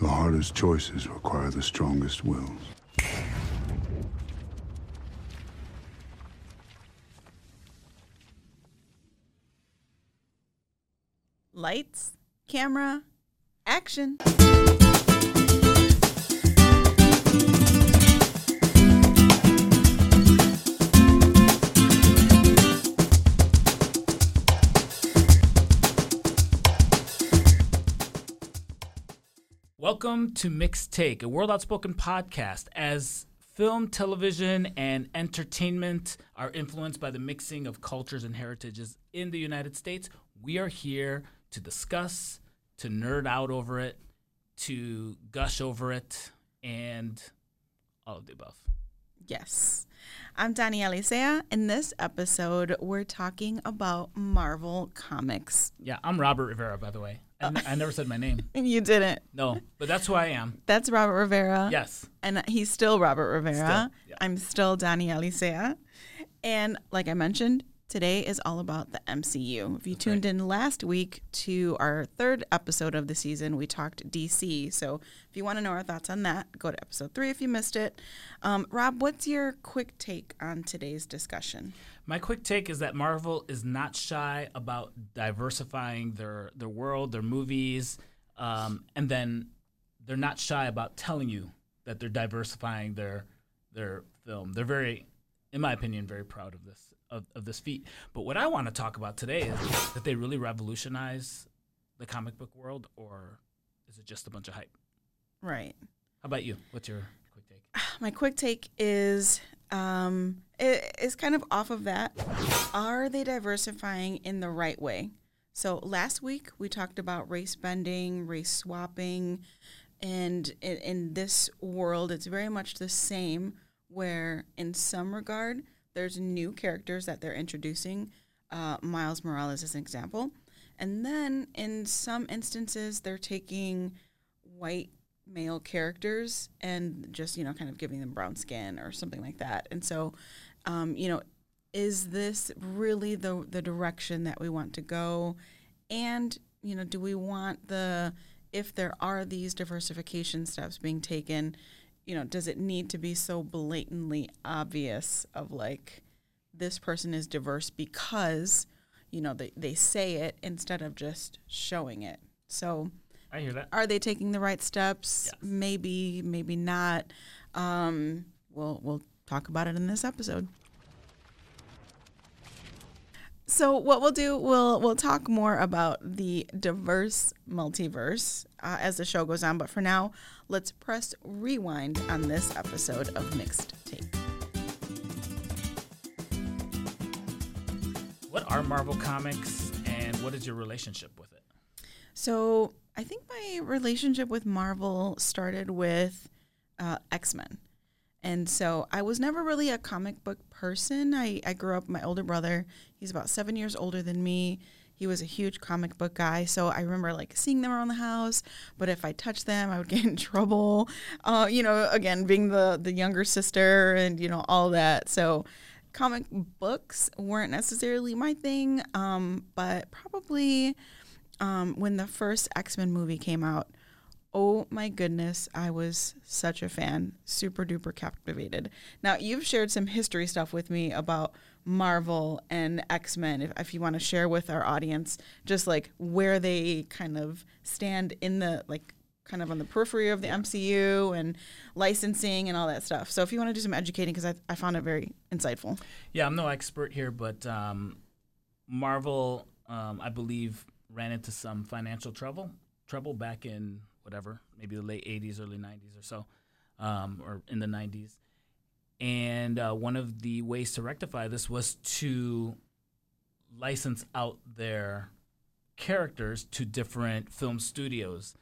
The hardest choices require the strongest wills. Lights, camera, action. Welcome to Mixed Take, a World Outspoken podcast. As film, television, and entertainment are influenced by the mixing of cultures and heritages in the United States, we are here to discuss, to nerd out over it, to gush over it, and all of the above. Yes. I'm Danielle Alicea. In this episode, we're talking about Marvel Comics. Yeah, I'm Robert Rivera, by the way. I, I never said my name. You didn't. No, but that's who I am. That's Robert Rivera. Yes. And he's still Robert Rivera. Still, yeah. I'm still Danielle Alicea. And like I mentioned, today is all about the MCU. If you tuned in last week to our third episode of the season, we talked DC. So if you want to know our thoughts on that, go to episode three if you missed it. Um, Rob, what's your quick take on today's discussion? My quick take is that Marvel is not shy about diversifying their their world, their movies, um, and then they're not shy about telling you that they're diversifying their their film. They're very, in my opinion, very proud of this of, of this feat. But what I want to talk about today is that they really revolutionize the comic book world, or is it just a bunch of hype? Right. How about you? What's your quick take? My quick take is um, it is kind of off of that. Are they diversifying in the right way? So last week we talked about race bending, race swapping, and in, in this world it's very much the same. Where in some regard there's new characters that they're introducing. Uh, Miles Morales is an example, and then in some instances they're taking white male characters and just you know kind of giving them brown skin or something like that and so um, you know is this really the the direction that we want to go and you know do we want the if there are these diversification steps being taken you know does it need to be so blatantly obvious of like this person is diverse because you know they, they say it instead of just showing it so I hear that. are they taking the right steps? Yes. Maybe, maybe not. Um, we'll we'll talk about it in this episode. So what we'll do, we'll we'll talk more about the diverse multiverse uh, as the show goes on. But for now, let's press rewind on this episode of Mixed Take. What are Marvel Comics, and what is your relationship with it? So I think my relationship with Marvel started with uh, X Men. And so I was never really a comic book person. I, I grew up, my older brother, he's about seven years older than me. He was a huge comic book guy. So I remember like seeing them around the house, but if I touched them, I would get in trouble. Uh, you know, again, being the, the younger sister and, you know, all that. So comic books weren't necessarily my thing, um, but probably um, when the first X Men movie came out, oh my goodness, I was such a fan, super duper captivated. Now, you've shared some history stuff with me about Marvel and X Men, if, if you want to share with our audience, just like where they kind of stand in the, like, kind of on the periphery of the MCU and licensing and all that stuff. So if you want to do some educating, because I, I found it very insightful. Yeah, I'm no expert here, but um, Marvel, um, I believe, ran into some financial trouble trouble back in whatever, maybe the late 80s, early 90s or so, um, or in the 90s. And uh, one of the ways to rectify this was to license out their characters to different film studios.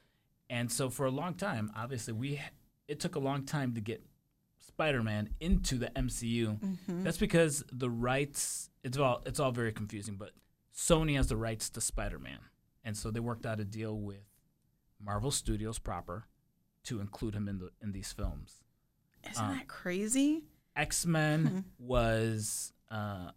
And so for a long time, obviously, we it took a long time to get Spider-Man into the MCU. That's because the rights it's all it's all very confusing, but Sony has the rights to Spider-Man. And so they worked out a deal with Marvel Studios proper to include him in the in these films. Isn't Uh, that crazy? X Men was uh,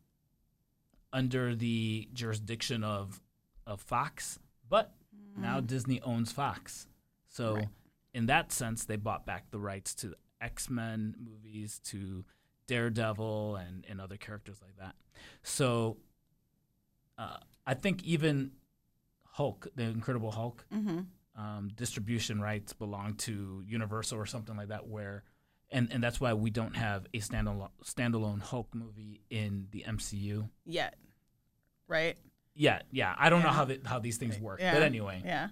under the jurisdiction of of Fox, but now Disney owns Fox. So Right. in that sense, they bought back the rights to X Men movies, to Daredevil, and, and other characters like that. So uh, I think even Hulk, the Incredible Hulk, Mm-hmm. Um, distribution rights belong to Universal or something like that, where and, and that's why we don't have a standalone standalone Hulk movie in the MCU. Yet, right? Yeah, yeah. I don't know how the, how these things work, Yeah. but anyway. Yeah.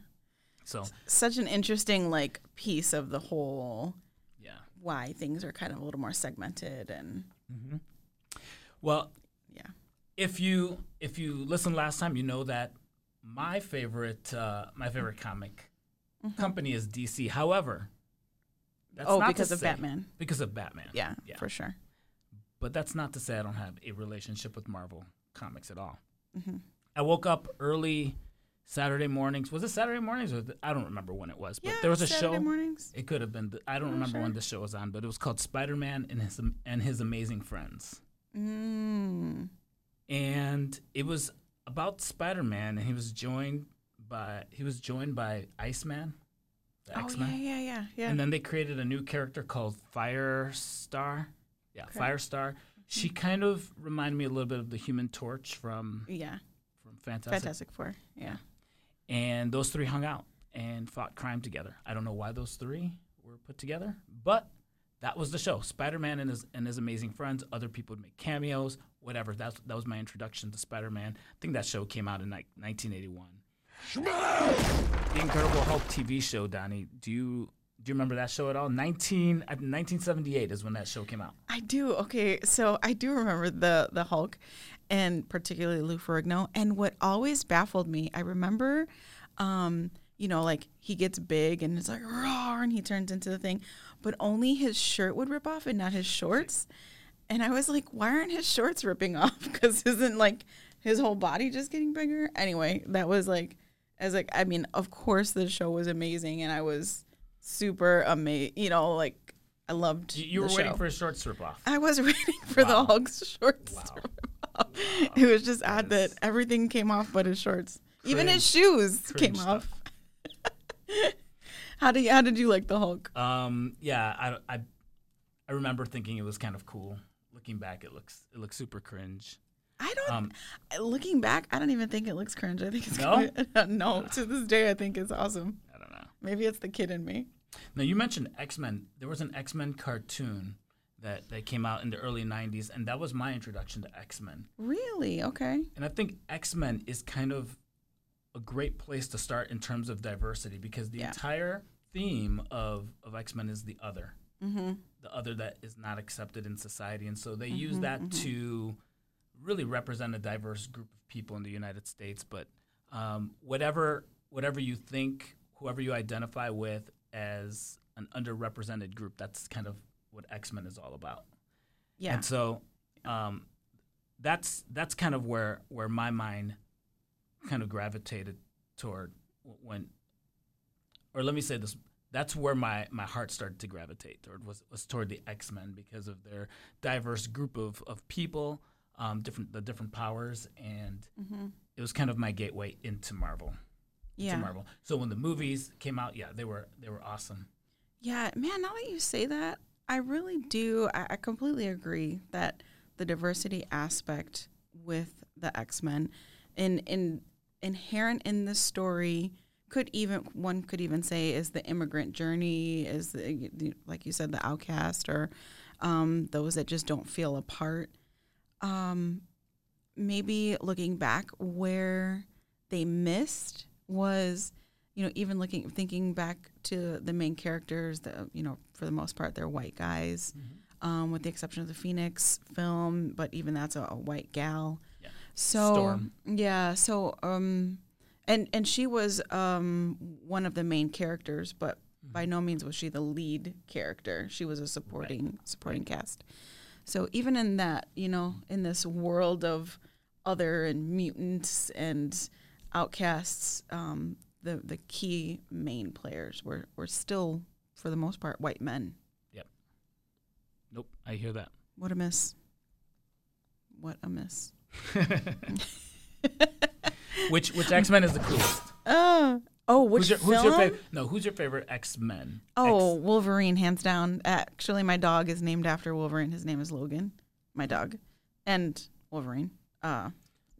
So Such an interesting like piece of the whole yeah. why things are kind of a little more segmented and Mm-hmm. Well, yeah. if you if you listened last time, you know that my favorite uh, my favorite comic company is DC. However, that's Mm-hmm. oh, not because of say- Batman. Because of Batman. Yeah, Yeah. for sure. But that's not to say I don't have a relationship with Marvel comics at all. Mm-hmm. I woke up early Saturday mornings. Was it Saturday mornings? Or th- I don't remember when it was. But yeah, there was a Saturday show. mornings. It could have been. th- I don't Oh, remember when the show was on, but it was called Spider Man and his and his amazing friends. Mm. and it was about Spider-Man, and he was joined by he was joined by Iceman, the Oh yeah, X-Men, yeah, yeah, yeah. and then they created a new character called Firestar. Yeah, Okay. Firestar. She mm-hmm. kind of reminded me a little bit of the Human Torch from yeah, from Fantastic. Fantastic Four. Yeah. And those three hung out and fought crime together. I don't know why those three were put together, but that was the show. Spider-Man and his and his amazing friends. Other people would make cameos, whatever. That's that was my introduction to Spider-Man. I think that show came out in like 1981. The Incredible Hulk TV show, Donnie. Do you do you remember that show at all? 19 uh, 1978 is when that show came out. I do. Okay, so I do remember the the Hulk, and particularly Lou Ferrigno. And what always baffled me, I remember, um, you know, like he gets big and it's like roar, and he turns into the thing, but only his shirt would rip off and not his shorts. And I was like, why aren't his shorts ripping off? Because isn't like his whole body just getting bigger? Anyway, that was like, I was like, I mean, of course the show was amazing, and I was super amazed. You know, like I loved. You, you were the waiting for his shorts to rip off. I was waiting for the Wow. Hulk's shorts. Wow. to rip off. It was just odd that everything came off but his shorts. Even his shoes Cringe came off. how did you, how did you like the Hulk? Um, yeah, I, I, I remember thinking it was kind of cool. Looking back, it looks it looks super cringe. I don't. Um, looking back, I don't even think it looks cringe. I think it's No? good. no. To this day, I think it's awesome. I don't know. Maybe it's the kid in me. Now you mentioned X Men. There was an X Men cartoon that that came out in the early '90s, and that was my introduction to X Men. Really? Okay. And I think X Men is kind of a great place to start in terms of diversity because the Yeah. entire theme of of X Men is the other, Mm-hmm. the other that is not accepted in society, and so they use that to really represent a diverse group of people in the United States. But um, whatever whatever you think, whoever you identify with as an underrepresented group, that's kind of what X Men is all about. Yeah. And so um, that's that's kind of where where my mind kind of gravitated toward when, or let me say this. That's where my, my heart started to gravitate toward was, was toward the X Men because of their diverse group of, of people, um, different the different powers, and mm-hmm. it was kind of my gateway into Marvel. Yeah. To Marvel. So when the movies came out, yeah, they were they were awesome. Yeah, man, now that you say that, I really do. I, I completely agree that the diversity aspect with the X Men in, in inherent in the story could even one could even say is the immigrant journey is the, the like you said the outcast or um, those that just don't feel a part um, maybe looking back where they missed was you know even looking thinking back to the main characters that you know for the most part they're white guys um, with the exception of the phoenix film but even that's a, a white gal. Yeah. so Storm. yeah so um and and she was um one of the main characters but by no means was she the lead character. She was a supporting supporting cast so even in that you know in this world of other and mutants and outcasts um the the key main players were were still for the most part white men Yep. Nope, I hear that. what a miss what a miss Which which X Men is the coolest? Uh, Oh, which who's your, film? who's your favorite? No, who's your favorite X Men? Oh, Wolverine, hands down. Actually, my dog is named after Wolverine. His name is Logan. My dog, and Wolverine. Uh,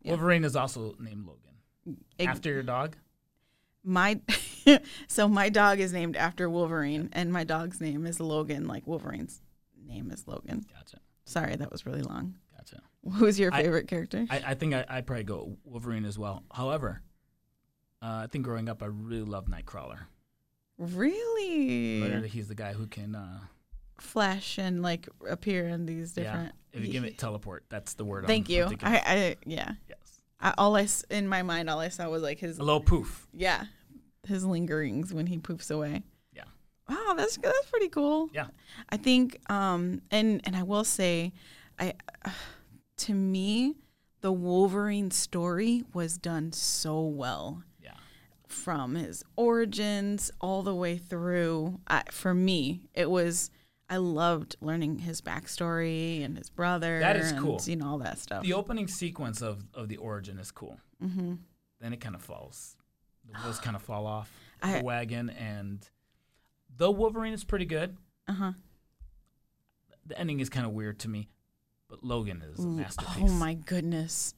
yeah. Wolverine is also named Logan after your dog. my so my dog is named after Wolverine, and my dog's name is Logan. Like Wolverine's name is Logan. Gotcha, Sorry, that was really long. gotcha. Who's your I- favorite character? I, I think I I probably go Wolverine as well. However, uh, I think growing up I really loved Nightcrawler. really? Literally, he's the guy who can. Uh, Flash and like appear in these different. yeah, if you give it teleport, that's the word. Thank I'm, you. I'm I. I yeah. yes, I, all I in my mind, all I saw was like his a little poof. yeah, his lingerings when he poofs away. Yeah. Wow, that's that's pretty cool. Yeah. I think, um, and and I will say, I, uh, to me, the Wolverine story was done so well from his origins all the way through. I, for me, it was. I loved learning his backstory and his brother. That is and, cool. You know all that stuff. the opening sequence of of the origin is cool. mm-hmm. Then it kind of falls. The wheels kind of fall off I- the wagon, and though Wolverine is pretty good, Uh huh. the ending is kind of weird to me. But Logan is a masterpiece. Oh my goodness.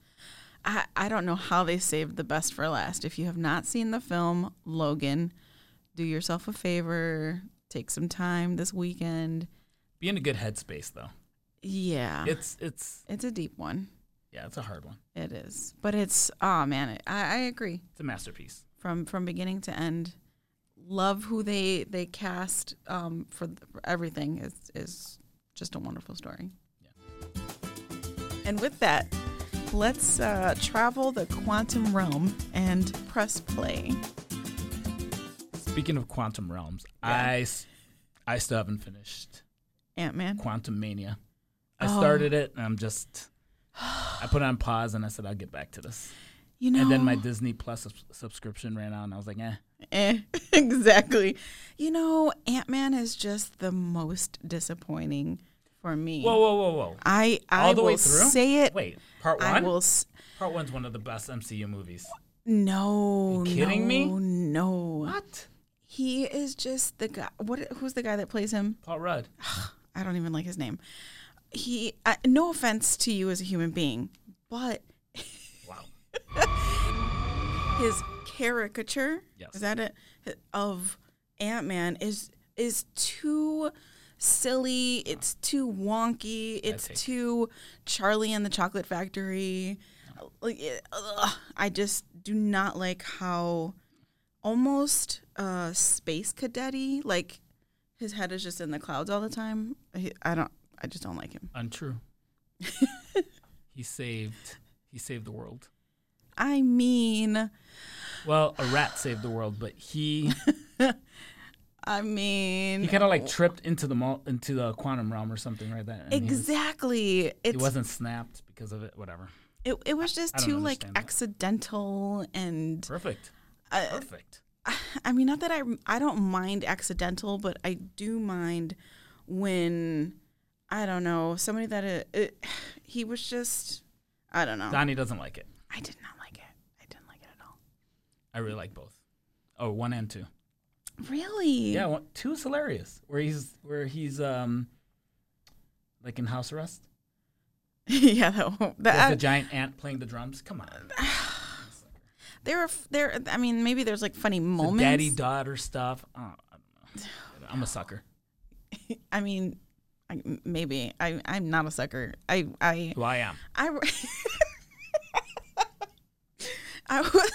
I, I don't know how they saved the best for last. If you have not seen the film Logan, do yourself a favor, take some time this weekend. Be in a good headspace though. Yeah. It's it's it's a deep one. yeah, it's a hard one. It is. But it's oh man, it, I, I agree. It's a masterpiece. From from beginning to end. Love who they they cast um, for, for everything is is just a wonderful story. Yeah. And with that, let's uh, travel the quantum realm and press play. Speaking of quantum realms, Yeah. I I still haven't finished Ant Man. Quantumania. I Oh. started it and I'm just I put it on pause and I said I'll get back to this. You know, And then my Disney Plus subs- subscription ran out and I was like, eh. Eh, exactly. You know, Ant Man is just the most disappointing for me. Whoa, whoa, whoa, whoa. I I All the will way through? say it. Wait, part one. I will. S- Part one's one of the best MCU movies. no, You kidding me? no, No, What? He is just the guy. What? Who's the guy that plays him? Paul Rudd. I don't even like his name. He. Uh, no offense to you as a human being, but Wow. his caricature Yes. is that it of Ant Man is is too silly. It's too wonky. It's too Charlie and the Chocolate Factory. Like ugh. I just do not like how almost uh space cadet like his head is just in the clouds all the time. I don't. I just don't like him. Untrue. he saved he saved the world. I mean, Well, a rat saved the world, but he I mean, he kind of like tripped into the mul- into the quantum realm or something right? that. exactly. It's wasn't snapped because of it. Whatever. It, it was just I too like that. accidental and Perfect. uh, Perfect. I mean not that I I don't mind accidental but I do mind when I don't know somebody that it, it, he was just I don't know Donnie doesn't like it. I did not like it I didn't like it at all I really like both. Oh, one and two. Really Yeah, one, two is hilarious. Where he's where he's um like in house arrest. yeah that, There's that a giant ant playing the drums. Come on. there are there I mean maybe there's like funny moments daddy daughter stuff. Oh, I don't know. I'm a sucker. I mean I, maybe I I'm not a sucker I I Who I am. I, I was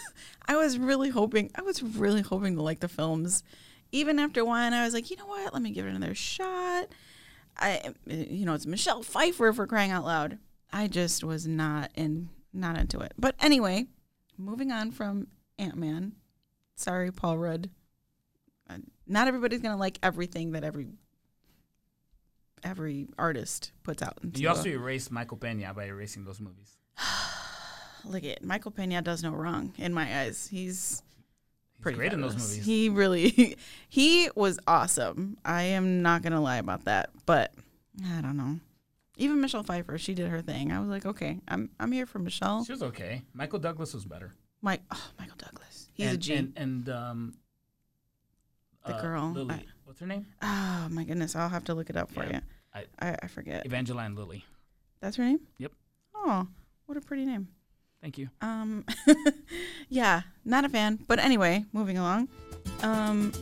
I was really hoping I was really hoping to like the films. Even after one, I was like, you know what? Let me give it another shot. I, you know, it's Michelle Pfeiffer for crying out loud. I just was not in, not into it. But anyway, moving on from Ant Man. Sorry, Paul Rudd. Uh, Not everybody's gonna like everything that every every artist puts out. You also erased Michael Pena by erasing those movies. look at Michael Pena does no wrong in my eyes. He's pretty great in those movies. He really he was awesome. I am not gonna lie about that, but I don't know. Even Michelle Pfeiffer, she did her thing. I was like, okay, I'm I'm here for Michelle. She was okay. Michael Douglas was better. Mike, oh, Michael Douglas. He's and, a G. And, and um, The uh, girl, Lily. I- What's her name? oh my goodness, I'll have to look it up for Yeah, you. I- I, I forget. Evangeline Lilly. That's her name. Yep. Oh, what a pretty name. Thank you. Um, yeah, not a fan. But anyway, moving along. Um,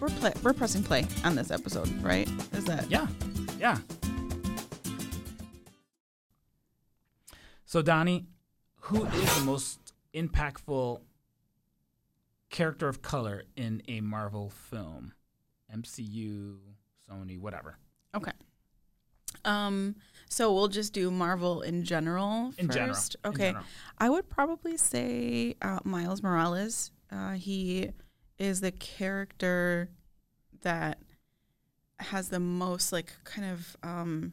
we're play- we're pressing play on this episode, right? Is that Yeah, yeah. So Donnie, who is the most impactful character of color in a Marvel film? MCU, Sony, whatever. okay? Um, so we'll just do Marvel in general In general. first. in Okay, general. I would probably say uh, Miles Morales. Uh, he is the character that has the most like kind of um,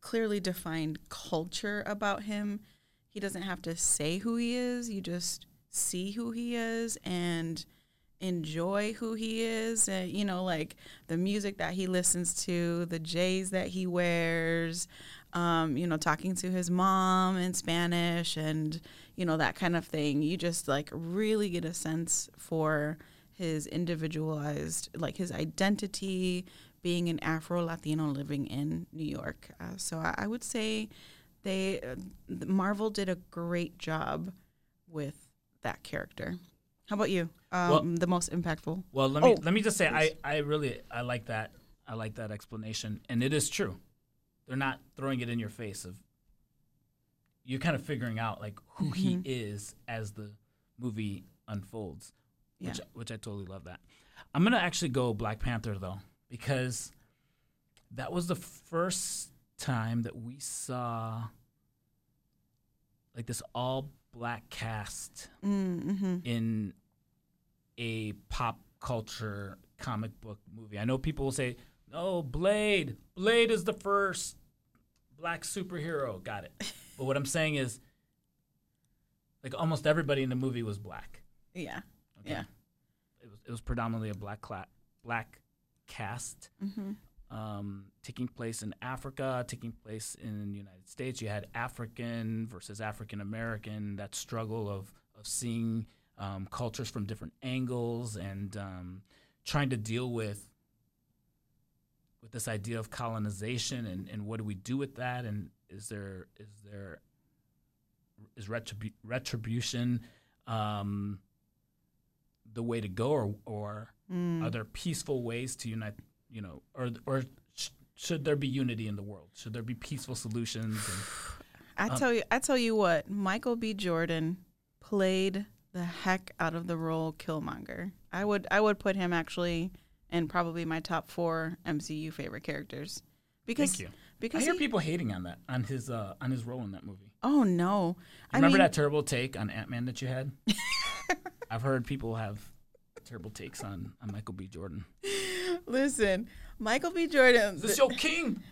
clearly defined culture about him. He doesn't have to say who he is. You just see who he is and enjoy who he is. And, you know, like the music that he listens to, the J's that he wears, um, you know, talking to his mom in Spanish and, you know, that kind of thing. You just like really get a sense for his individualized, like his identity, being an Afro Latino living in New York. Uh, so I, I would say they, uh, Marvel did a great job with that character. How about you? Um, Well- the most impactful. Well, let me Oh, let me just say I, please. I really I like that I like that explanation, and it is true. They're not throwing it in your face of. You're kind of figuring out like who he Mhm. is as the movie unfolds, Yeah. which which I totally love that. I'm gonna actually go Black Panther though because that was the first time that we saw like this all black cast Mm-hmm. in a pop culture comic book movie. I know people will say, "No, Blade. Blade is the first black superhero." Got it. but what I'm saying is like almost everybody in the movie was black. Yeah. Okay? Yeah. It was it was predominantly a black cla- black cast Mm-hmm. um, taking place in Africa, taking place in the United States. You had African versus African American, that struggle of, of seeing um, cultures from different angles and um, trying to deal with with this idea of colonization and, and what do we do with that and is there is there is retribu- retribution um, the way to go or, or Mm. are there peaceful ways to unite you know or or sh- should there be unity in the world should there be peaceful solutions and I Um, tell you, I tell you what, Michael B. Jordan played the heck out of the role Killmonger. I would, I would put him actually in probably my top four MCU favorite characters. Because, thank you because i hear he- people hating on that on his uh on his role in that movie oh no, I remember mean, that terrible take on ant-man that you had i've heard people have terrible takes on on michael b jordan listen, Michael B. Jordan. this the- your king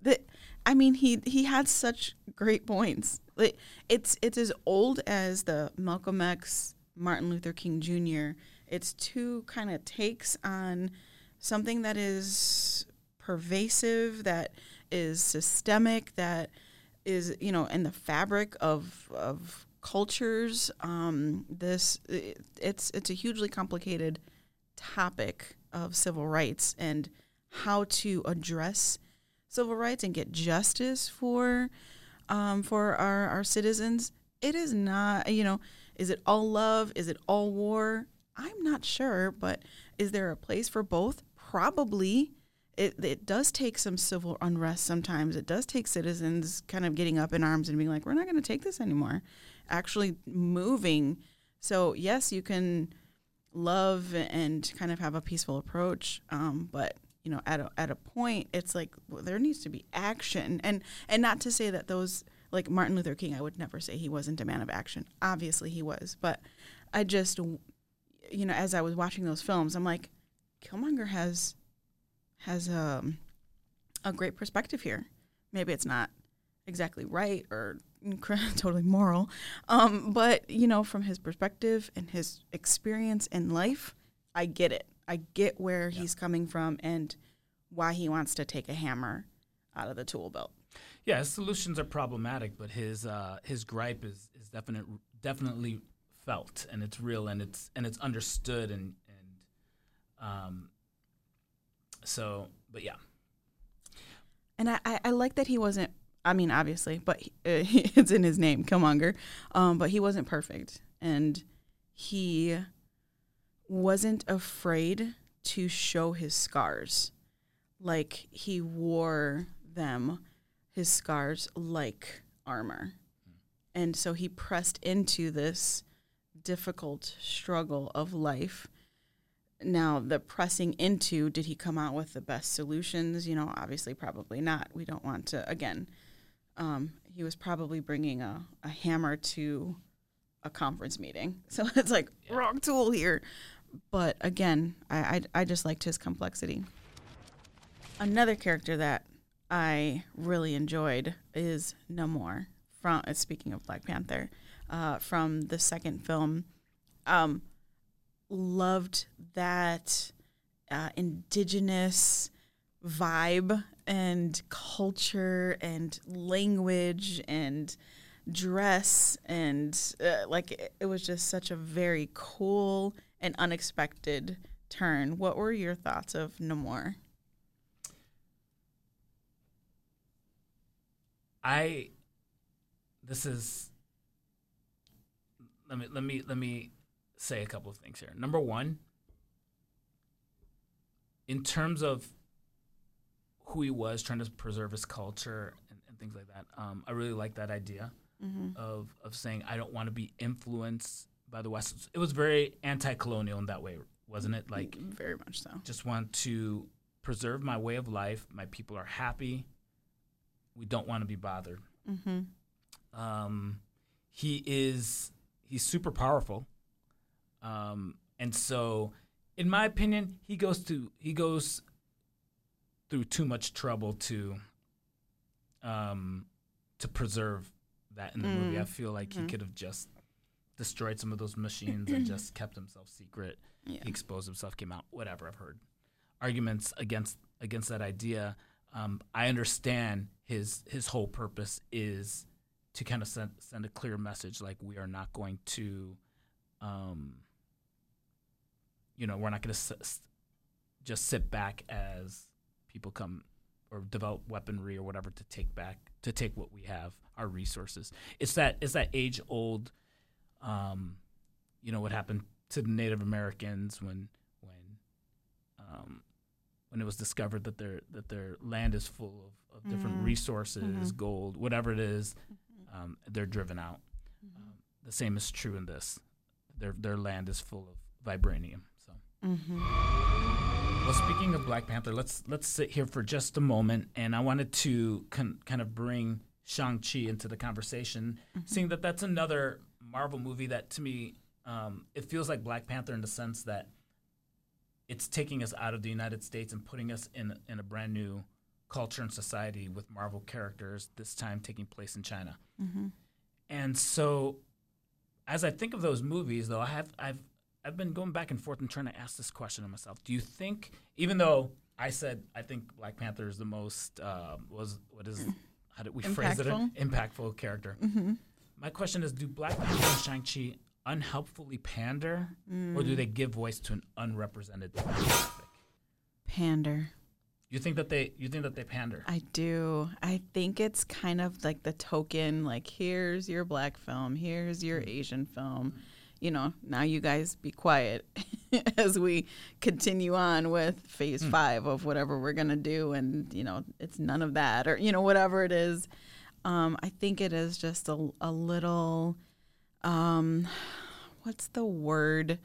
the, I mean, he he had such great points. Like it's it's as old as the Malcolm X, Martin Luther King Jr. It's two kind of takes on something that is pervasive, that is systemic, that is you know in the fabric of of cultures. Um, this it, it's it's a hugely complicated topic of civil rights and how to address civil rights and get justice for um, for our, our citizens. It is not, you know, is it all love? Is it all war? I'm not sure, but is there a place for both? Probably. It, it does take some civil unrest sometimes. It does take citizens kind of getting up in arms and being like, we're not going to take this anymore. Actually moving. So, yes, you can love and kind of have a peaceful approach, um, but you know at a, at a point it's like well, there needs to be action. And and not to say that those like Martin Luther King I would never say he wasn't a man of action. Obviously he was. But I just you know as I was watching those films I'm like Killmonger has has um, a great perspective here. Maybe it's not exactly right or totally moral. Um, but you know from his perspective and his experience in life I get it I get where he's coming from and why he wants to take a hammer out of the tool belt. yeah his solutions are problematic but his uh his gripe is is definite definitely felt and it's real and it's and it's understood and and um so but yeah And I, I, I like that he wasn't. I mean, obviously, but he, uh, it's in his name, Killmonger. Um, but he wasn't perfect, and he wasn't afraid to show his scars. Like he wore them, his scars, like armor, and so he pressed into this difficult struggle of life. Now the pressing into did he come out with the best solutions? You know obviously probably not. We don't want to again um, he was probably bringing a, a hammer to a conference meeting. So it's like wrong tool here but again I, I, I just liked his complexity. Another character that i really enjoyed is namor from uh, speaking of black panther uh, from the second film. Um, loved that uh, indigenous vibe and culture and language and dress and uh, like it, it was just such a very cool and unexpected turn. What were your thoughts of Namor? I this is let me let me let me say a couple of things here. Number one, in terms of who he was, trying to preserve his culture and, and things like that, um, I really like that idea of of saying I don't want to be influenced by the West. It was very anti-colonial in that way, wasn't it? Like Very much so. just want to preserve my way of life. My people are happy. We don't want to be bothered. Mm-hmm. Um, he is he's super powerful, um, and so, in my opinion, he goes to he goes through too much trouble to um, to preserve that in the movie. I feel like he could have just destroyed some of those machines and just kept himself secret. Yeah. He exposed himself, came out. Whatever I've heard arguments against against that idea. Um, I understand his his whole purpose is to kind of send send a clear message, like we are not going to, um, you know, we're not going to s- s- just sit back as people come or develop weaponry or whatever to take back to take what we have, our resources. It's that it's that age old, um, you know, what happened to the Native Americans when when um, when it was discovered that their that their land is full of, of different resources, gold, whatever it is, um, they're driven out. Um, the same is true in this. Their their land is full of vibranium. So, well, speaking of Black Panther, let's let's sit here for just a moment, and I wanted to con- kind of bring Shang Chi into the conversation, seeing that that's another Marvel movie that to me um, it feels like Black Panther in the sense that it's taking us out of the United States and putting us in in a brand new culture and society with Marvel characters. This time taking place in China, and so as I think of those movies, though, I have I've I've been going back and forth and trying to ask this question to myself. Do you think, even though I said I think Black Panther is the most um, was what is how did we phrase it Impactful? impactful character? My question is: Do Black Panther and Shang Chi unhelpfully pander, or do they give voice to an unrepresented demographic? Pander. You think that they you think that they pander? I do. I think it's kind of like the token, like, here's your black film, here's your mm. Asian film. You know, now you guys be quiet as we continue on with phase mm. five of whatever we're going to do. And, you know, it's none of that or, you know, whatever it is. Um, I think it is just a, a little, um, what's the word?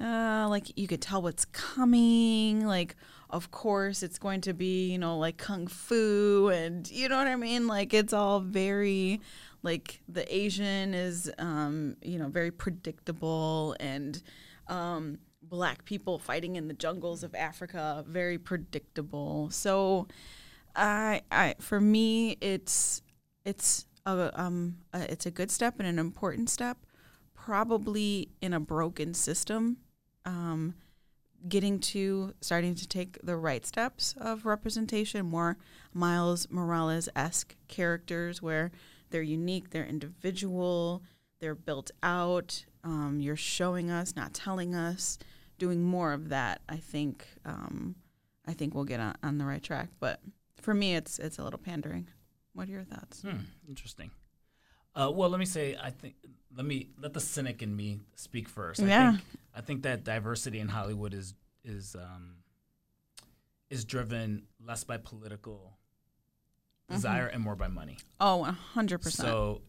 uh, like you could tell what's coming. Like, of course, it's going to be, you know, like kung fu, and you know what I mean. Like, it's all very, like the Asian is, um, you know, very predictable, and um, black people fighting in the jungles of Africa, very predictable. So, I, I, for me, it's, it's a, um, a, it's a good step and an important step probably in a broken system, um, getting to starting to take the right steps of representation, more Miles Morales esque characters where they're unique, they're individual, they're built out, um, you're showing us, not telling us, doing more of that. I think um, I think we'll get on, on the right track. But for me, it's it's a little pandering. What are your thoughts? Hmm, interesting. Uh, well, let me say, I think let me let the cynic in me speak first. I Yeah. think I think that diversity in Hollywood is is um, is driven less by political desire and more by money. Oh, a hundred percent. So,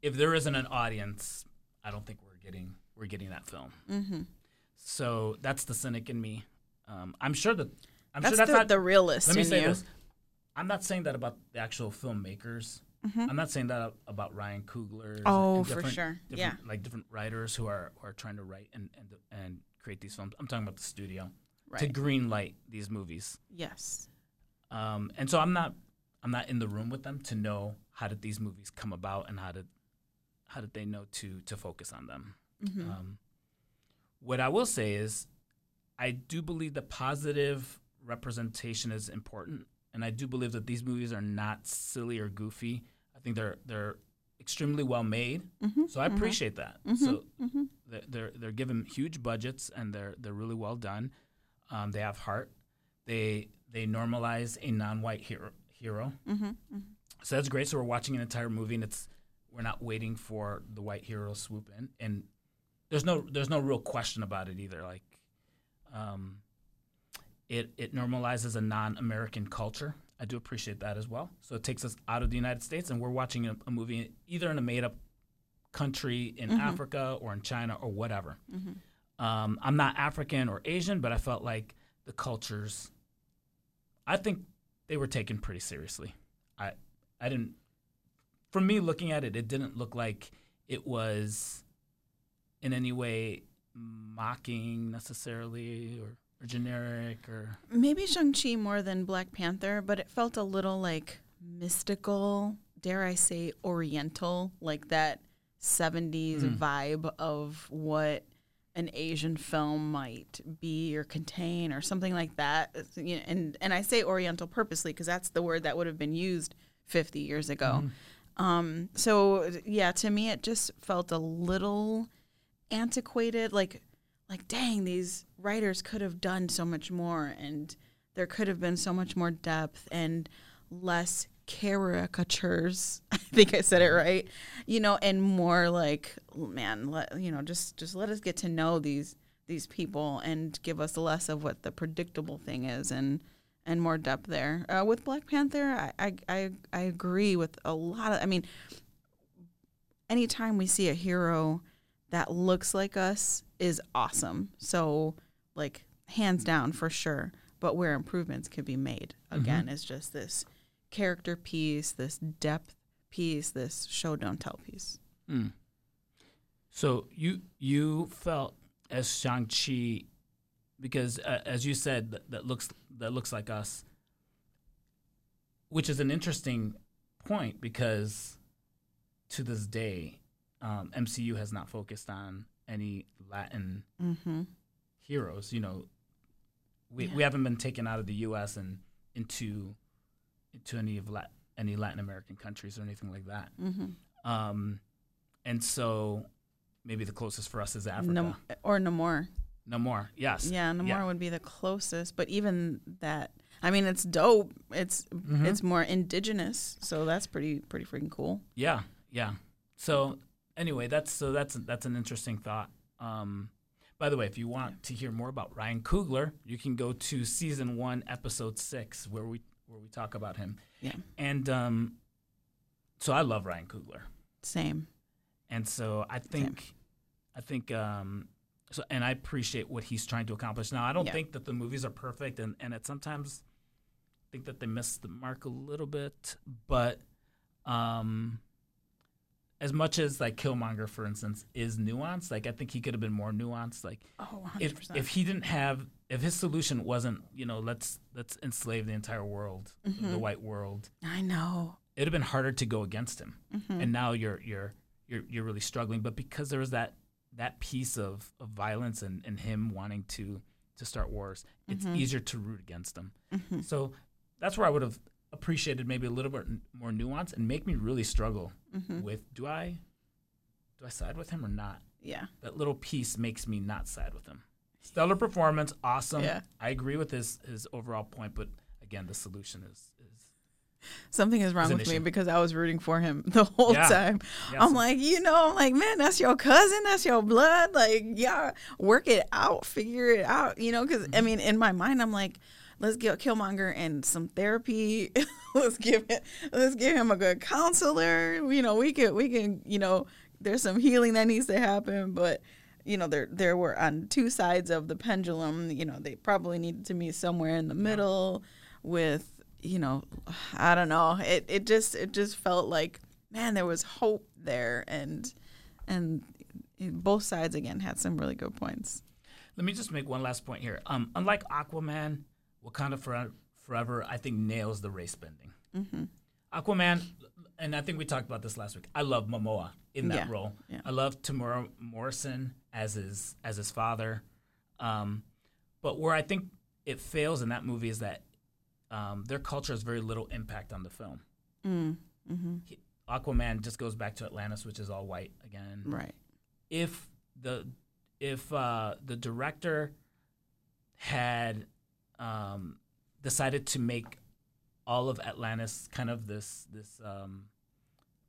if there isn't an audience, I don't think we're getting we're getting that film. Mm-hmm. So that's the cynic in me. Um, I'm sure that I'm That's, sure that's the, not the realist Let me in say you. this. I'm not saying that about the actual filmmakers. I'm not saying that about Ryan Coogler. Mm-hmm. Oh, for sure. Yeah. Like different writers who are who are trying to write and and, and create these films. I'm talking about the studio to green light these movies. Yes. Um, and so I'm not I'm not in the room with them to know how did these movies come about and how did how did they know to to focus on them. Mm-hmm. Um, what I will say is, I do believe that positive representation is important, and I do believe that these movies are not silly or goofy. I think they're they're extremely well made, Mm-hmm. so I appreciate that. So they're, they're they're given huge budgets and they're they're really well done. Um, they have heart. They they normalize a non-white hero hero. Mm-hmm. So that's great. So we're watching an entire movie, and it's we're not waiting for the white hero to swoop in, and there's no there's no real question about it either. Like, um, it it normalizes a non-American culture. I do appreciate that as well. So it takes us out of the United States, and we're watching a, a movie either in a made-up country in Africa or in China or whatever. Um, I'm not African or Asian, but I felt like the cultures. I think they were taken pretty seriously. I I didn't. From me looking at it, it didn't look like it was in any way mocking necessarily or, or generic or Maybe Shang-Chi more than Black Panther, but it felt a little like mystical, dare I say oriental, like that 70s vibe of what an Asian film might be or contain or something like that. You know, and and I say oriental purposely because that's the word that would have been used 50 years ago. Um, so yeah, to me it just felt a little antiquated like like dang these writers could have done so much more and there could have been so much more depth and less caricatures i think i said it right you know and more like man let, you know just just let us get to know these these people and give us less of what the predictable thing is and and more depth there uh, with black panther I, I i i agree with a lot of i mean anytime we see a hero that looks like us is awesome. So, like, hands down for sure. But where improvements could be made, again, is just this character piece, this depth piece, this show don't tell piece. Mm. So you you felt as Shang Chi, because uh, as you said, that, that looks that looks like us, which is an interesting point because to this day, um, MCU has not focused on any Latin Mm-hmm. Heroes. You know, we, Yeah. we haven't been taken out of the U.S. and into into any of Lat- any Latin American countries or anything like that. Mm-hmm. Um, and so maybe the closest for us is Africa. No, or Namor. No more. Yes. Yeah, Namor Yeah. would be the closest. But even that, I mean, it's dope. It's Mhm. it's more indigenous, so that's pretty pretty freaking cool. Yeah. Yeah. So anyway, that's so that's that's an interesting thought. Um, by the way, if you want to hear more about Ryan Coogler, you can go to season one, episode six, where we where we talk about him. Yeah, And um, so I love Ryan Coogler. same. And so I think, I think, um, so, and I appreciate what he's trying to accomplish. Now, I don't Yeah. think that the movies are perfect, and and it sometimes I think that they miss the mark a little bit. But um, as much as like Killmonger, for instance, is nuanced, like I think he could have been more nuanced. Like Oh, if 100%. if he didn't have, if his solution wasn't, you know, let's let's enslave the entire world, Mm-hmm. the white world, I know. it'd have been harder to go against him. Mm-hmm. And now you're you're you're you're really struggling. But because there was that that piece of, of violence and, and him wanting to to start wars, it's Mm-hmm. easier to root against him. So that's where I would have appreciated maybe a little bit more nuance and make me really struggle Mm-hmm. with do I do I side with him or not? Yeah. That little piece makes me not side with him. Stellar performance, awesome. Yeah. I agree with his his overall point, but again, the solution is is Something is wrong with me because I was rooting for him the whole Yeah. time. Yeah, I'm like, you know, I'm like, man, that's your cousin, that's your blood. Like, yeah, work it out, figure it out, you know, because I Mm-hmm. mean, in my mind, I'm like, let's give Killmonger and some therapy. let's give it, let's give him a good counselor. You know, we can, we can, you know, there's some healing that needs to happen, but you know, there there were on two sides of the pendulum. You know, they probably needed to meet somewhere in the middle with, you know, I don't know. It it just it just felt like, man, there was hope there, and and both sides again had some really good points. Let me just make one last point here. Um, unlike Aquaman, Wakanda Fore- Forever, I think nails the race bending. Mm-hmm. Aquaman, and I think we talked about this last week. I love Momoa in that Yeah, role. yeah. I love Temuera Morrison as his as his father. Um, but where I think it fails in that movie is that um, their culture has very little impact on the film. Mm, mm-hmm. He- Aquaman just goes back to Atlantis, which is all white again. Right. if the if uh, the director had um, decided to make all of Atlantis kind of this this um,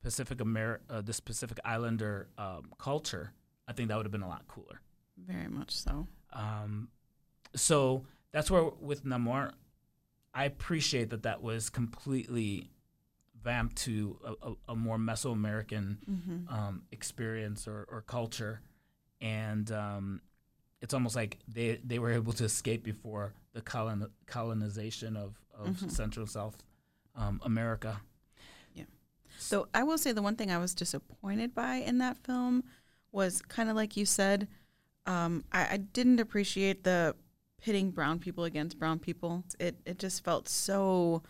Pacific Amer- uh, this Pacific Islander um, culture, I think that would have been a lot cooler. Very much so. Um, so that's where with Namor, I appreciate that that was completely vamped to a, a, a more Mesoamerican Mm-hmm. um, experience or, or culture, and um, it's almost like they they were able to escape before the colon, colonization of, of Mhm. Central South um, America. Yeah. So I will say the one thing I was disappointed by in that film was kind of like you said. Um, I, I didn't appreciate the pitting brown people against brown people. It it just felt so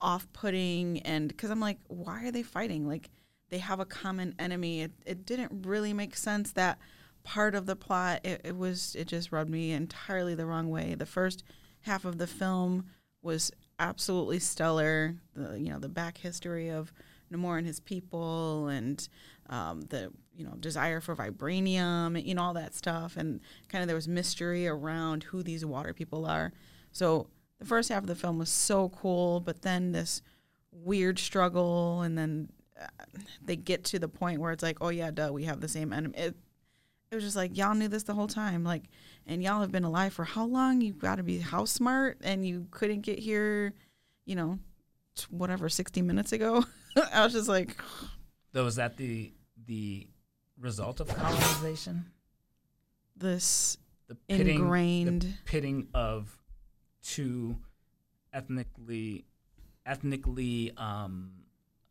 off putting, and because I'm like, why are they fighting? Like they have a common enemy. It it didn't really make sense that part of the plot. It, it was it just rubbed me entirely the wrong way. The first half of the film was absolutely stellar. The you know the back history of Namor and his people, and um, the you know desire for vibranium, you know all that stuff, and kind of there was mystery around who these water people are. So the first half of the film was so cool, but then this weird struggle, and then uh, they get to the point where it's like, oh yeah, duh, we have the same enemy. It, it was just like y'all knew this the whole time, like, and y'all have been alive for how long? You got to be how smart, and you couldn't get here, you know, t- whatever, sixty minutes ago. I was just like, Though is that the the result of colonization? this The pitting, the ingrained. pitting of two ethnically ethnically um,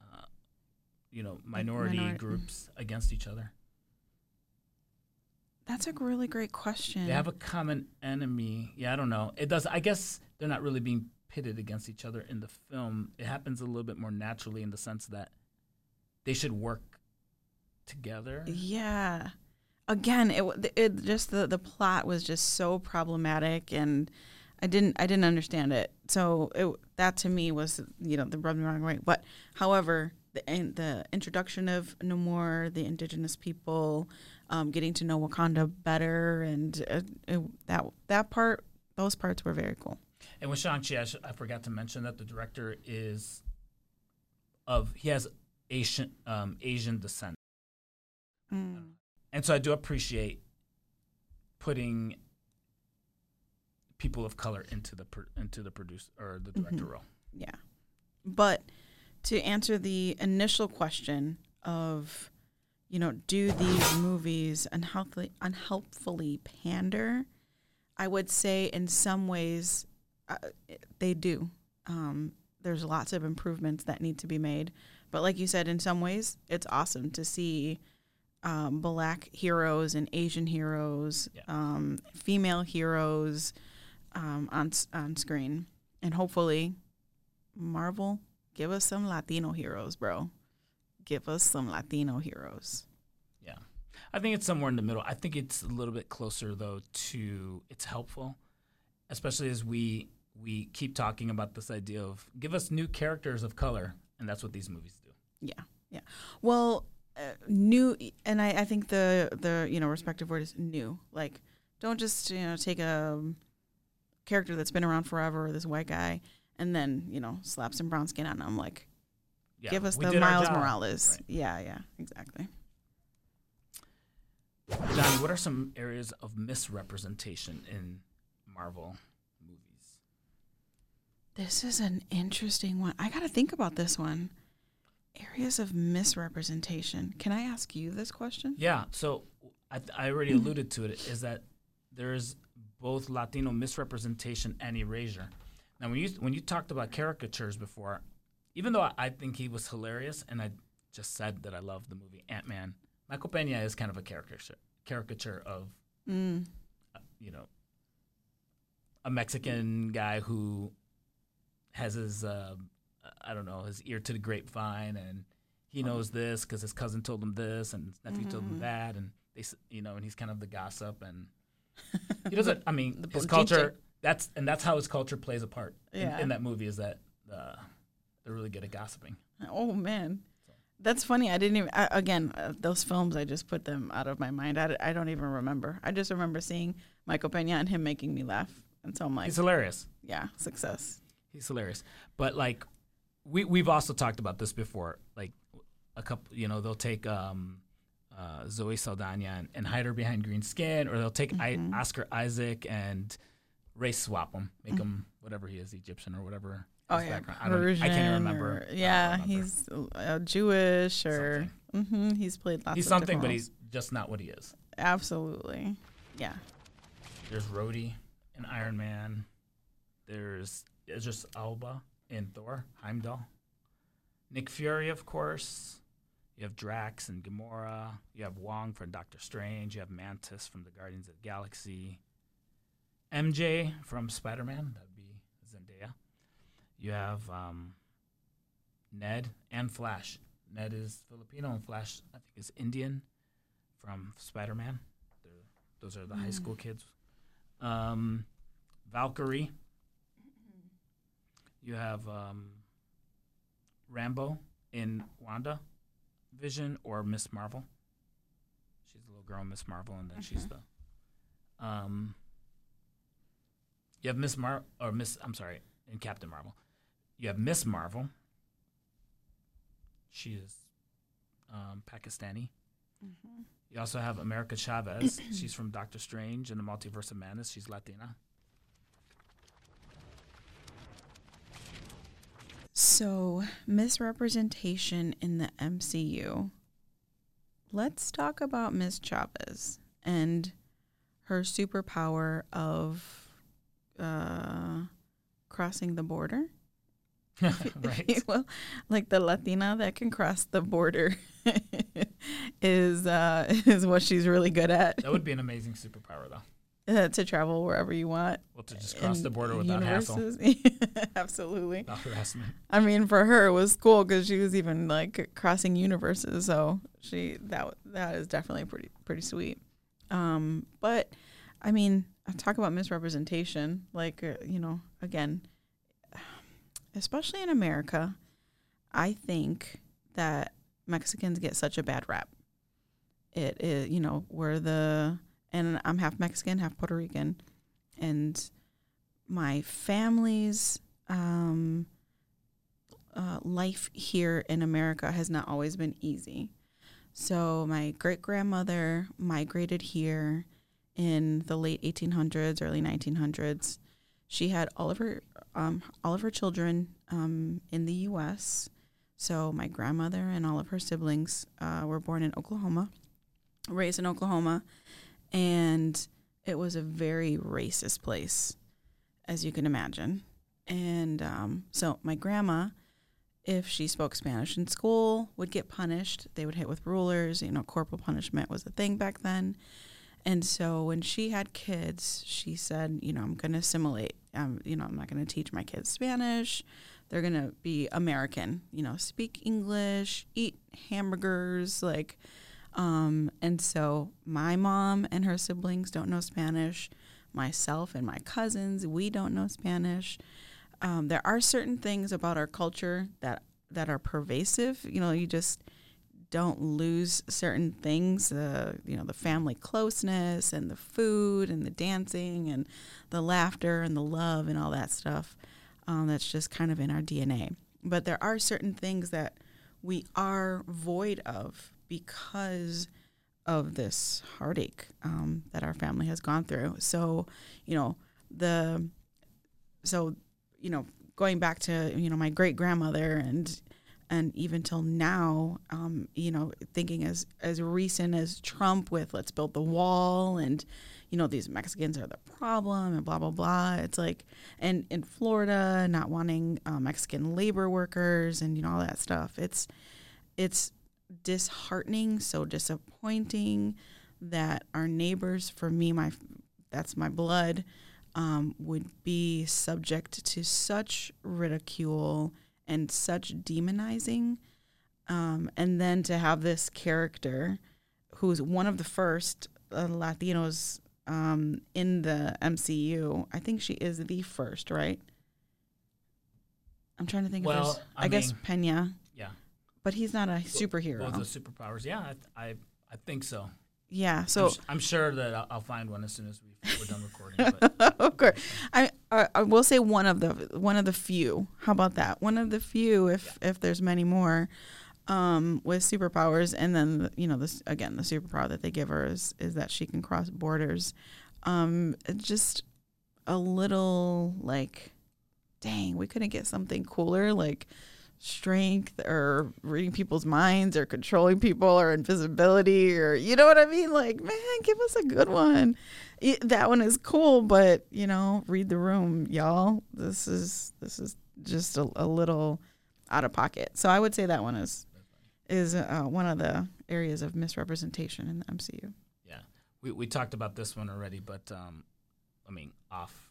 uh, you know minority Minori- groups against each other. That's a really great question. They have a common enemy. Yeah, I don't know. It does. I guess they're not really being pitted against each other in the film. It happens a little bit more naturally in the sense that they should work together. Yeah. Again, it, it just the the plot was just so problematic, and I didn't I didn't understand it. So it, that to me was you know the rubbed me wrong way. But however, the in, the introduction of Namor, the indigenous people, um, getting to know Wakanda better, and uh, it, that that part, those parts were very cool. And with Shang-Chi, I, sh- I forgot to mention that the director is of, he has Asian, um, Asian descent. And so I do appreciate putting people of color into the pro- into the produce or the director Mhm. role. Yeah. But to answer the initial question of, you know, do these movies unhealthily, unhelpfully pander? I would say in some ways uh, they do. Um, there's lots of improvements that need to be made. But like you said, in some ways, it's awesome to see um, black heroes and Asian heroes, Yeah. um, female heroes um, on on screen, and hopefully, Marvel give us some Latino heroes, bro. Give us some Latino heroes. Yeah. I think it's somewhere in the middle. I think it's a little bit closer though to it's helpful, especially as we we keep talking about this idea of give us new characters of color, and that's what these movies do. Yeah, yeah. Well, uh, new, and I, I think the the you know respective word is new. Like, don't just you know take a um, character that's been around forever, this white guy, and then you know slap some brown skin on him. Like, Yeah, give us the Miles. Morales. Right. Yeah, yeah, exactly. Johnny, what are some areas of misrepresentation in Marvel movies? This is an interesting one. I got to think about this one. Areas of misrepresentation. Can I ask you this question? Yeah, so I, I already mm-hmm. alluded to it. Is that there is both Latino misrepresentation and erasure. Now, when you when you talked about caricatures before, even though I, I think he was hilarious, and I just said that I love the movie Ant Man, Michael Pena is kind of a caricature caricature of Mm. uh, you know a Mexican guy who has his uh, I don't know his ear to the grapevine and he knows this because his cousin told him this and his nephew told him that and they you know and he's kind of the gossip and he doesn't I mean The his culture that's and that's how his culture plays a part Yeah. in, in that movie is that uh, they're really good at gossiping Oh man, that's funny. I didn't even. I, again, uh, those films, I just put them out of my mind. I, I don't even remember. I just remember seeing Michael Pena and him making me laugh, and so I'm like, he's hilarious yeah, success. He's hilarious. But like we we've also talked about this before. Like a couple, you know, they'll take um, uh, Zoe Saldana and, and hide her behind green skin, or they'll take I, Oscar Isaac and race swap him, make him whatever he is, Egyptian or whatever. Oh yeah, background. I, don't, I can't remember. or- yeah, remember. he's uh, Jewish or hmm he's played lots. he's of something, but he's just not what he is. absolutely, yeah. There's Rhodey in Iron Man. There's just Elba in Thor, Heimdall. Nick Fury, of course. You have Drax and Gamora. You have Wong from Doctor Strange. You have Mantis from the Guardians of the Galaxy. MJ from Spider Man. That'd. You have um, Ned and Flash. Ned is Filipino and Flash, I think, is Indian from Spider Man. Those are the high school kids. Um, Valkyrie. You have um, Rambeau in Wanda Vision or Miss Marvel. She's a little girl Miss Marvel, and then she's the. Um, you have Miss Mar or Miss. I'm sorry, in Captain Marvel. You have Miss Marvel. She is um, Pakistani. You also have America Chavez. She's from Doctor Strange and the Multiverse of Madness. She's Latina. So misrepresentation in the MCU. Let's talk about Miss Chavez and her superpower of uh, crossing the border. right. well, like the Latina that can cross the border is uh, is what she's really good at. That would be an amazing superpower, though. Uh, to travel wherever you want. Well, to just cross the border without hassle, universes. Absolutely. without harassment. I mean, for her, it was cool because she was even like crossing universes. So she that that is definitely pretty pretty sweet. Um, but I mean, I talk about misrepresentation. Like uh, you know, again, especially in America, I think that Mexicans get such a bad rap. It is, you know, we're the and I'm half Mexican, half Puerto Rican, and my family's um, uh, life here in America has not always been easy. So my great grandmother migrated here in the late 1800s, early 1900s. She had all of her um, all of her children um, in the U.S. So my grandmother and all of her siblings uh, were born in Oklahoma, raised in Oklahoma, and it was a very racist place, as you can imagine. And um, so my grandma, if she spoke Spanish in school, would get punished. They would hit with rulers. You know, corporal punishment was a thing back then. And so when she had kids, she said, you know, I'm going to assimilate. Um, you know, I'm not going to teach my kids Spanish. They're going to be American, you know, speak English, eat hamburgers, like, um, and so my mom and her siblings don't know Spanish. Myself and my cousins, we don't know Spanish. Um, there are certain things about our culture that that are pervasive. You know, you just don't lose certain things, uh, you know, the family closeness and the food and the dancing and the laughter and the love and all that stuff. Um, that's just kind of in our DNA. But there are certain things that we are void of because of this heartache um, that our family has gone through. So, you know, the so you know going back to you know my great grandmother and and even till now, um, you know, thinking as as recent as Trump with "Let's build the wall" and you know these Mexicans are the problem and blah blah blah. It's like and in Florida, not wanting uh, Mexican labor workers and you know all that stuff. It's it's disheartening, so disappointing that our neighbors, for me, my that's my blood, um, would be subject to such ridicule and such demonizing. Um, and then to have this character who's one of the first uh, Latinos um, in the MCU. I think she is the first, right? I'm trying to think Well, of his, I I, guess mean- Pena, Yeah. but he's not a superhero. Both the superpowers. Yeah, I, I, I think so. Yeah, So so I'm, sure that I'll, I'll find one as soon as we, we're done recording. But of course, I, I I will say one of the one of the few. How about that? One of the few, if if there's many more, um, with superpowers, and then you know this again, the superpower that they give her is is that she can cross borders. Um, just a little like, dang, we couldn't get something cooler like strength or reading people's minds or controlling people or invisibility or you know what I mean? Like, man, give us a good one. It, that one is cool, but you know, read the room, y'all. This is this is just a, a little out of pocket. So I would say that one is is uh, one of the areas of misrepresentation in the MCU. yeah, we, we talked about this one already, but um, I mean off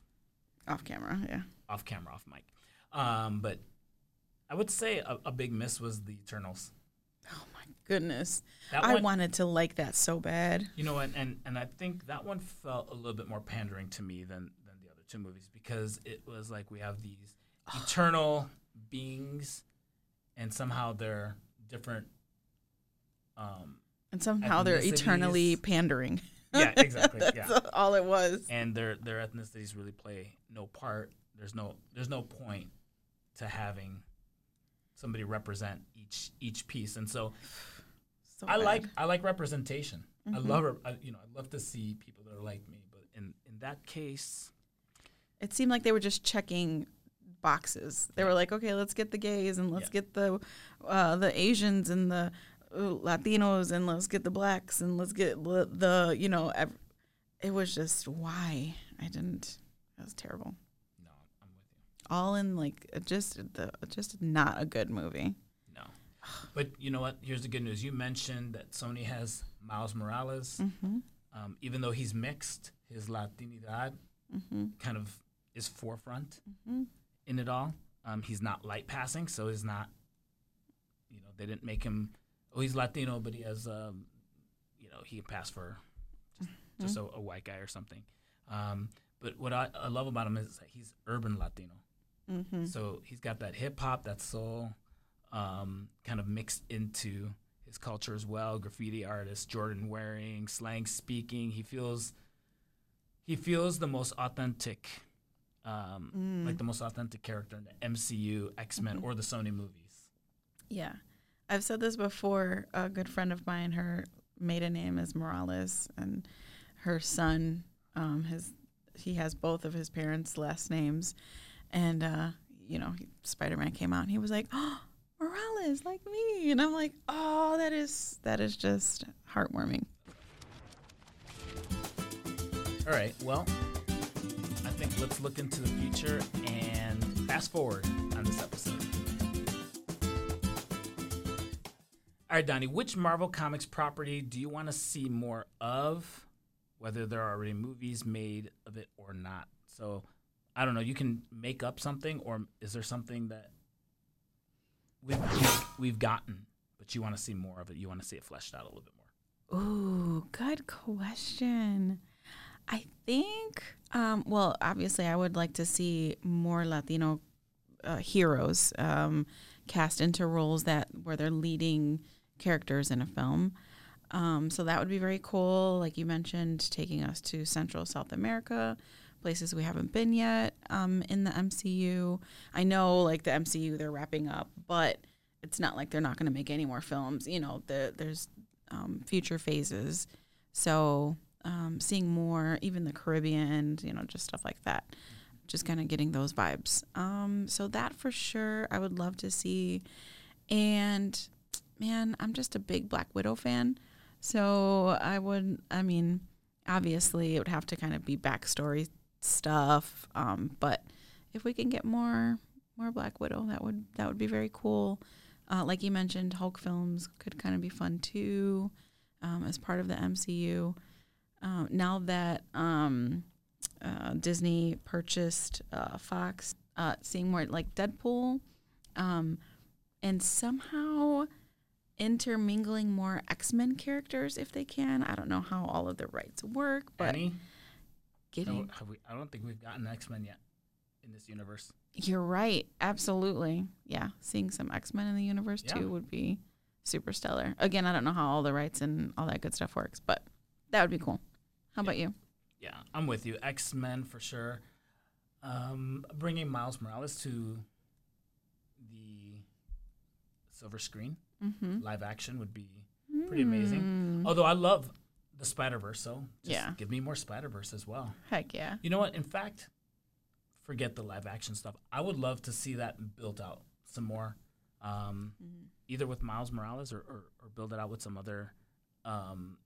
Off camera, yeah. off camera, off mic. Um, but I would say a, a big miss was the Eternals. Oh my goodness. That I one, wanted to like that so bad. you know, and, and and I think that one felt a little bit more pandering to me than than the other two movies because it was like we have these eternal beings, and somehow they're different. Um, And somehow they're eternally pandering. yeah, exactly. That's yeah. all it was. and their their ethnicities really play no part. There's no there's no point to having somebody represent each each piece. And so So I bad. like I like representation. I Mhm. love I, you know I love to see people that are like me. But in in that case, it seemed like they were just checking boxes. They were like, okay, let's get the gays and let's Yeah. get the uh, the Asians and the uh, Latinos and let's get the blacks and let's get the, the you know. Ev- it was just why I didn't. That was terrible. no, I'm with you. All in like just the just not a good movie. No, but you know what? Here's the good news. You mentioned that Sony has Miles Morales. Mm-hmm. Um, even though he's mixed, his Latinidad Mm-hmm. kind of is forefront. Mm-hmm. in it all. Um, he's not light passing, so he's not. You know, they didn't make him. Oh, he's Latino, but he has. Um, you know, he can pass for just, just a, a white guy or something. Um, but what I, I love about him is that he's urban Latino. Mm-hmm. So he's got that hip hop, that soul, um, kind of mixed into his culture as well. Graffiti artist, Jordan wearing, slang speaking. He feels. He feels the most authentic um, Mm. like the most authentic character in the MCU, X Men, Mm-hmm. or the Sony movies. Yeah. I've said this before. A good friend of mine, her maiden name is Morales, and her son, um, his he has both of his parents' last names, and uh, you know, Spider Man came out, and he was like, "Oh, Morales, like me," and I'm like, "Oh, that is that is just heartwarming." All right, well, I think let's look into the future and fast forward on this episode. All right, Doni, which Marvel Comics property do you want to see more of, whether there are already movies made of it or not? So, I don't know. You can make up something, or is there something that we've, we've, gotten, but you want to see more of it? You want to see it fleshed out a little bit more? Ooh, good question. I think, um, well, obviously, I would like to see more Latino uh, heroes um, cast into roles that where they're leading characters in a film. Um, so that would be very cool. Like you mentioned, taking us to Central South America, places we haven't been yet um, in the MCU. I know, like the MCU, they're wrapping up, but it's not like they're not going to make any more films. You know, the, there's um, future phases. So um, seeing more, even the Caribbean, you know, just stuff like that. Just kind of getting those vibes. Um, so that for sure, I would love to see. And man, I'm just a big Black Widow fan. So I would, I mean, obviously it would have to kind of be backstory stuff. Um, but if we can get more, more Black Widow, that would that would be very cool. Uh, like you mentioned, Hulk films could kind of be fun too, um, as part of the MCU. Uh, now that um, uh, Disney purchased uh, Fox, uh, seeing more like Deadpool, um, and somehow intermingling more X Men characters if they can. I don't know how all of the rights work, but Annie? Getting No, we, I don't think we've gotten X Men yet in this universe. you're right, absolutely, yeah. Seeing some X Men in the universe Yeah. too would be super stellar. Again, I don't know how all the rights and all that good stuff works, but that would be cool. How about you? Yeah, I'm with you. X Men for sure. Um, bringing Miles Morales to the silver screen, Mm-hmm. live action would be pretty amazing. Although I love the Spider Verse, so just Yeah. give me more Spider Verse as well. Heck yeah. You know what? In fact, forget the live action stuff. I would love to see that built out some more, um, either with Miles Morales or, or, or build it out with some other um,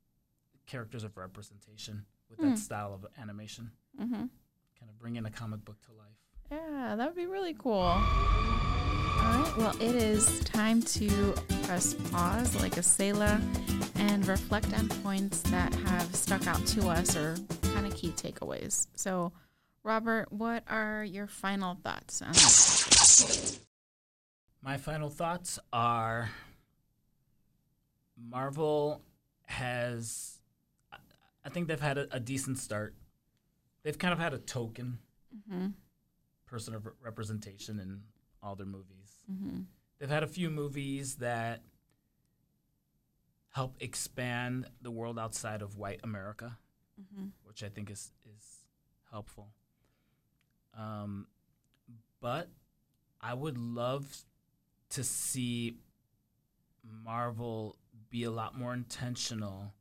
characters of representation with that style of animation. Mm-hmm. Kind of bringing a comic book to life. Yeah, that would be really cool. All right, well, it is time to press pause like a sailor and reflect on points that have stuck out to us or kind of key takeaways. So, Robert, what are your final thoughts on this? My final thoughts are Marvel has, I- I think they've had a, a decent start. They've kind of had a token Mm-hmm. person of representation in all their movies. Mm-hmm. They've had a few movies that help expand the world outside of white America, Mm-hmm. which I think is is helpful. Um, but I would love to see Marvel be a lot more intentional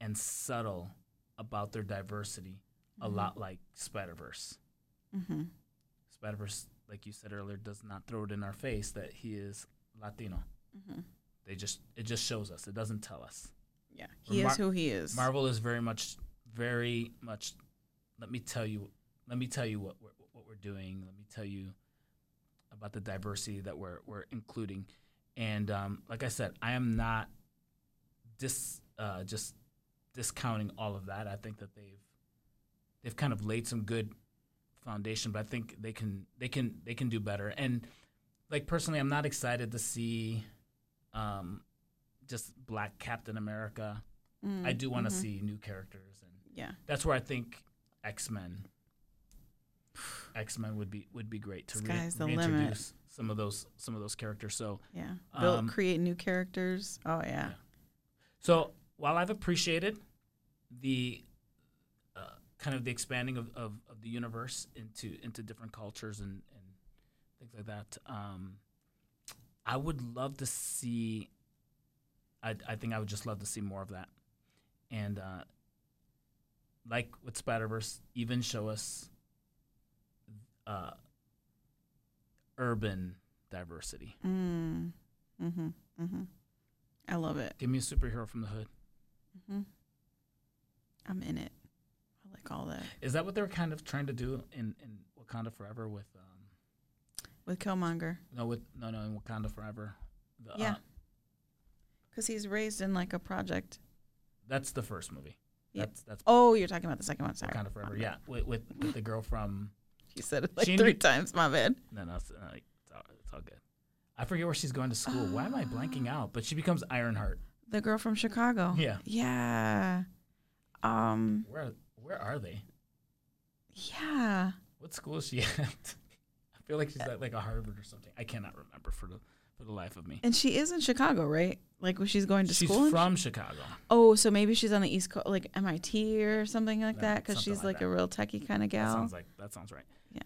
and subtle about their diversity, a lot like Spider Verse. Mm-hmm. Spider Verse, like you said earlier, does not throw it in our face that he is Latino. Mm-hmm. They just it just shows us. It doesn't tell us. Yeah, he Mar- is who he is. Marvel is very much, very much. Let me tell you. Let me tell you what we're, what we're doing. Let me tell you about the diversity that we're we're including. And um, like I said, I am not dis uh, just discounting all of that. I think that they've they've kind of laid some good foundation, but I think they can they can they can do better. And like personally, I'm not excited to see um, just Black Captain America. Mm, I do want to mhm. see new characters, and Yeah. that's where I think X Men, X Men would be would be great to re- reintroduce limit. some of those some of those characters. So Yeah. Build, Um, create new characters. Oh yeah. Yeah. so while I've appreciated the kind of the expanding of, of, of the universe into into different cultures and, and things like that, um, I would love to see. I I think I would just love to see more of that, and uh, like with Spider Verse, even show us uh, urban diversity. Mm. Mm-hmm. Mm-hmm. I love it. Give me a superhero from the hood. Mm-hmm. I'm in it. Like all that. Is that what they were kind of trying to do in, in Wakanda Forever with um With Killmonger. no with no no in Wakanda Forever? The, Yeah. uh, Because he's raised in like a project. that's the first movie. Yeah. That's that's Oh, you're talking about the second one. Sorry. Wakanda Forever. Yeah, with, with with the girl from You said it like She three knew- times. My bad. no no it's, uh, like, it's, all, it's all good. I forget where she's going to school. Why am I blanking out? But she becomes Ironheart. The girl from Chicago. Yeah. Yeah. Um. Where where are they? Yeah. What school is she at? I feel like she's at like a Harvard or something. I cannot remember for the for the life of me. And she is in Chicago, right? Like when she's going to She's school. in- from Chicago. oh, so maybe she's on the East Coast, like MIT or something like Yeah, that, because she's like like, a real techie kind of gal. That sounds like that sounds right. Yeah.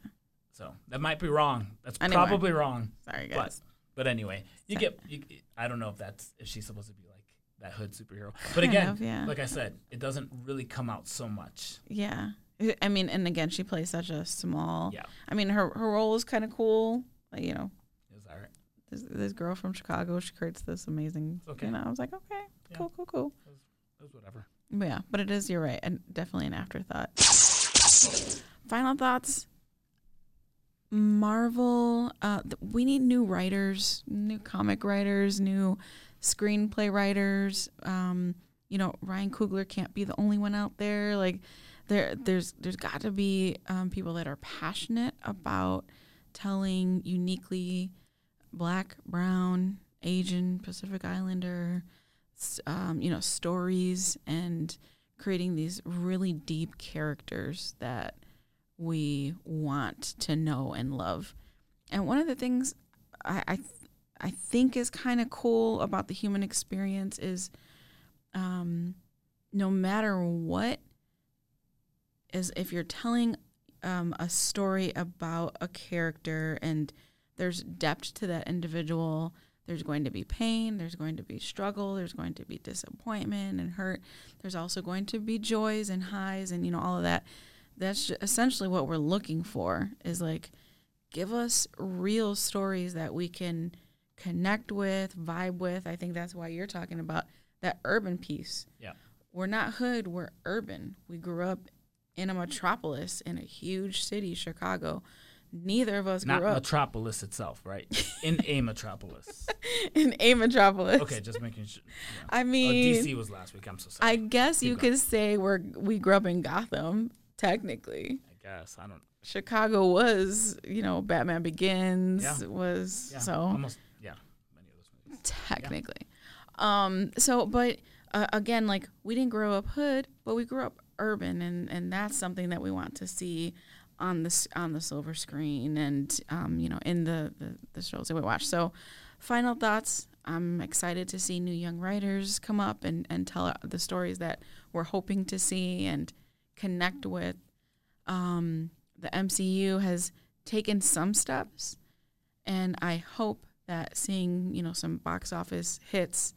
So that might be wrong. That's Anyway. probably wrong. Sorry, But guys. but anyway, you So- get. You, I don't know if that's if she's supposed to be like that hood superhero. But Kind again, of, yeah. like I said, it doesn't really come out so much. Yeah. I mean, and again, she plays such a small. Yeah. I mean, her her role is kind of cool. Like, you know, Is that right? this, this girl from Chicago, she creates this amazing. It's okay. You know, I was like, okay, Yeah. cool, cool, cool. It was whatever. But yeah, but it is. You're right, and definitely an afterthought. Final thoughts. Marvel. Uh, th- we need new writers, new comic writers, new screenplay writers. Um, you know, Ryan Coogler can't be the only one out there. Like, there, there's, there's got to be um, people that are passionate about telling uniquely black, brown, Asian, Pacific Islander, um, you know, stories and creating these really deep characters that we want to know and love. And one of the things I I, I think is kind of cool about the human experience is, um, no matter what, is if you're telling um, a story about a character and there's depth to that individual there's going to be pain there's going to be struggle there's going to be disappointment and hurt there's also going to be joys and highs and you know all of that. That's essentially what we're looking for is like give us real stories that we can connect with vibe with i think that's why you're talking about that urban piece Yeah. we're not hood we're urban we grew up in a metropolis in a huge city chicago neither of us Not grew up Metropolis itself, right? In a metropolis. in a metropolis Okay, just making sure. yeah. i Oh, mean DC was last week. I'm so sorry. I guess Keep you going. could say we're we grew up in Gotham. Technically, I guess I don't. Chicago was you know Batman Begins Yeah. was Yeah, so almost. Yeah, technically. Um. So, but uh, again, like we didn't grow up hood, but we grew up urban, and and that's something that we want to see on the on the silver screen, and um, you know, in the the, the shows that we watch. So, final thoughts. I'm excited to see new young writers come up and and tell the stories that we're hoping to see and connect with. Um, the MCU has taken some steps, and I hope that seeing you know some box office hits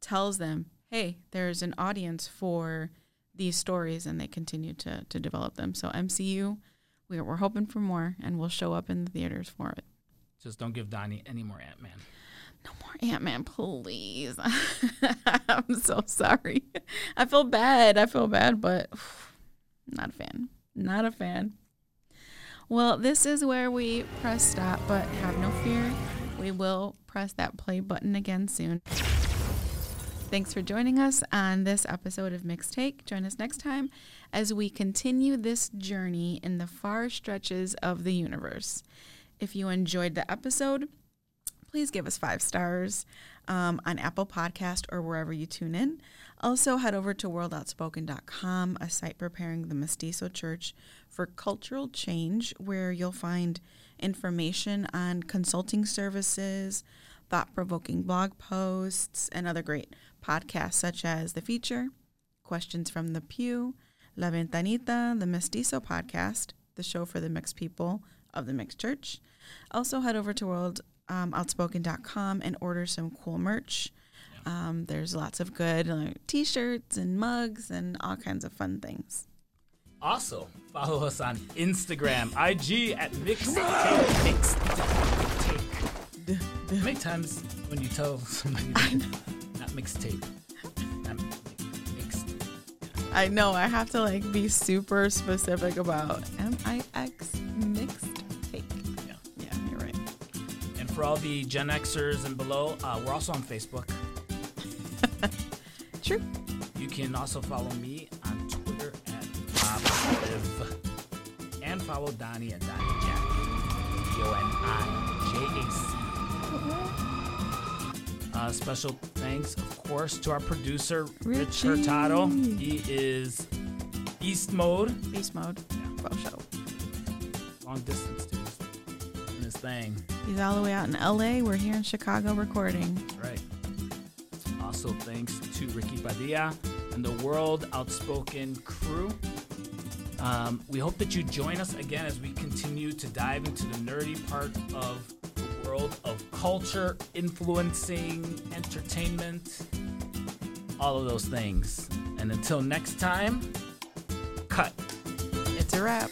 tells them, hey, there's an audience for these stories, and they continue to to develop them. So MCU, we're we're hoping for more, and we'll show up in the theaters for it. Just don't give Doni any more Ant Man. No more Ant Man, please. I'm so sorry. I feel bad. I feel bad, but not a fan. Not a fan. Well, this is where we press stop, but have no fear. We will press that play button again soon. Thanks for joining us on this episode of Mixed Take. Join us next time as we continue this journey in the far stretches of the universe. If you enjoyed the episode, please give us five stars um, on Apple Podcast or wherever you tune in. Also, head over to worldoutspoken.com, a site preparing the Mestizo Church for cultural change, where you'll find information on consulting services, thought provoking blog posts, and other great podcasts such as The Feature, Questions from the Pew, La Ventanita, the Mestizo podcast, the show for the mixed people of the mixed church. Also, head over to worldoutspoken.com and order some cool merch. Um, there's lots of good like, t shirts and mugs and all kinds of fun things. Also, follow us on Instagram, IG at Mixtape. Mixtape. How many times when you tell somebody not mixtape? I know I have to like be super specific about M I X mixed take. Yeah. Yeah, you're right. And for all the Gen Xers and below, uh, we're also on Facebook. True. You can also follow me on Twitter at And follow Doni at Donnie Jack. D O N I J A C. Uh, special thanks, of course, to our producer, Rich Richie. Hurtado. He is Beast Mode. Beast mode. Yeah. Faux show. Long distance, dude. Doing his thing. He's all the way out in LA. We're here in Chicago recording. Right. Also, thanks to Ricky Padilla and the World Outspoken crew. Um, we hope that you join us again as we continue to dive into the nerdy part of the world of culture, influencing, entertainment, all of those things. And until next time, cut. It's a wrap.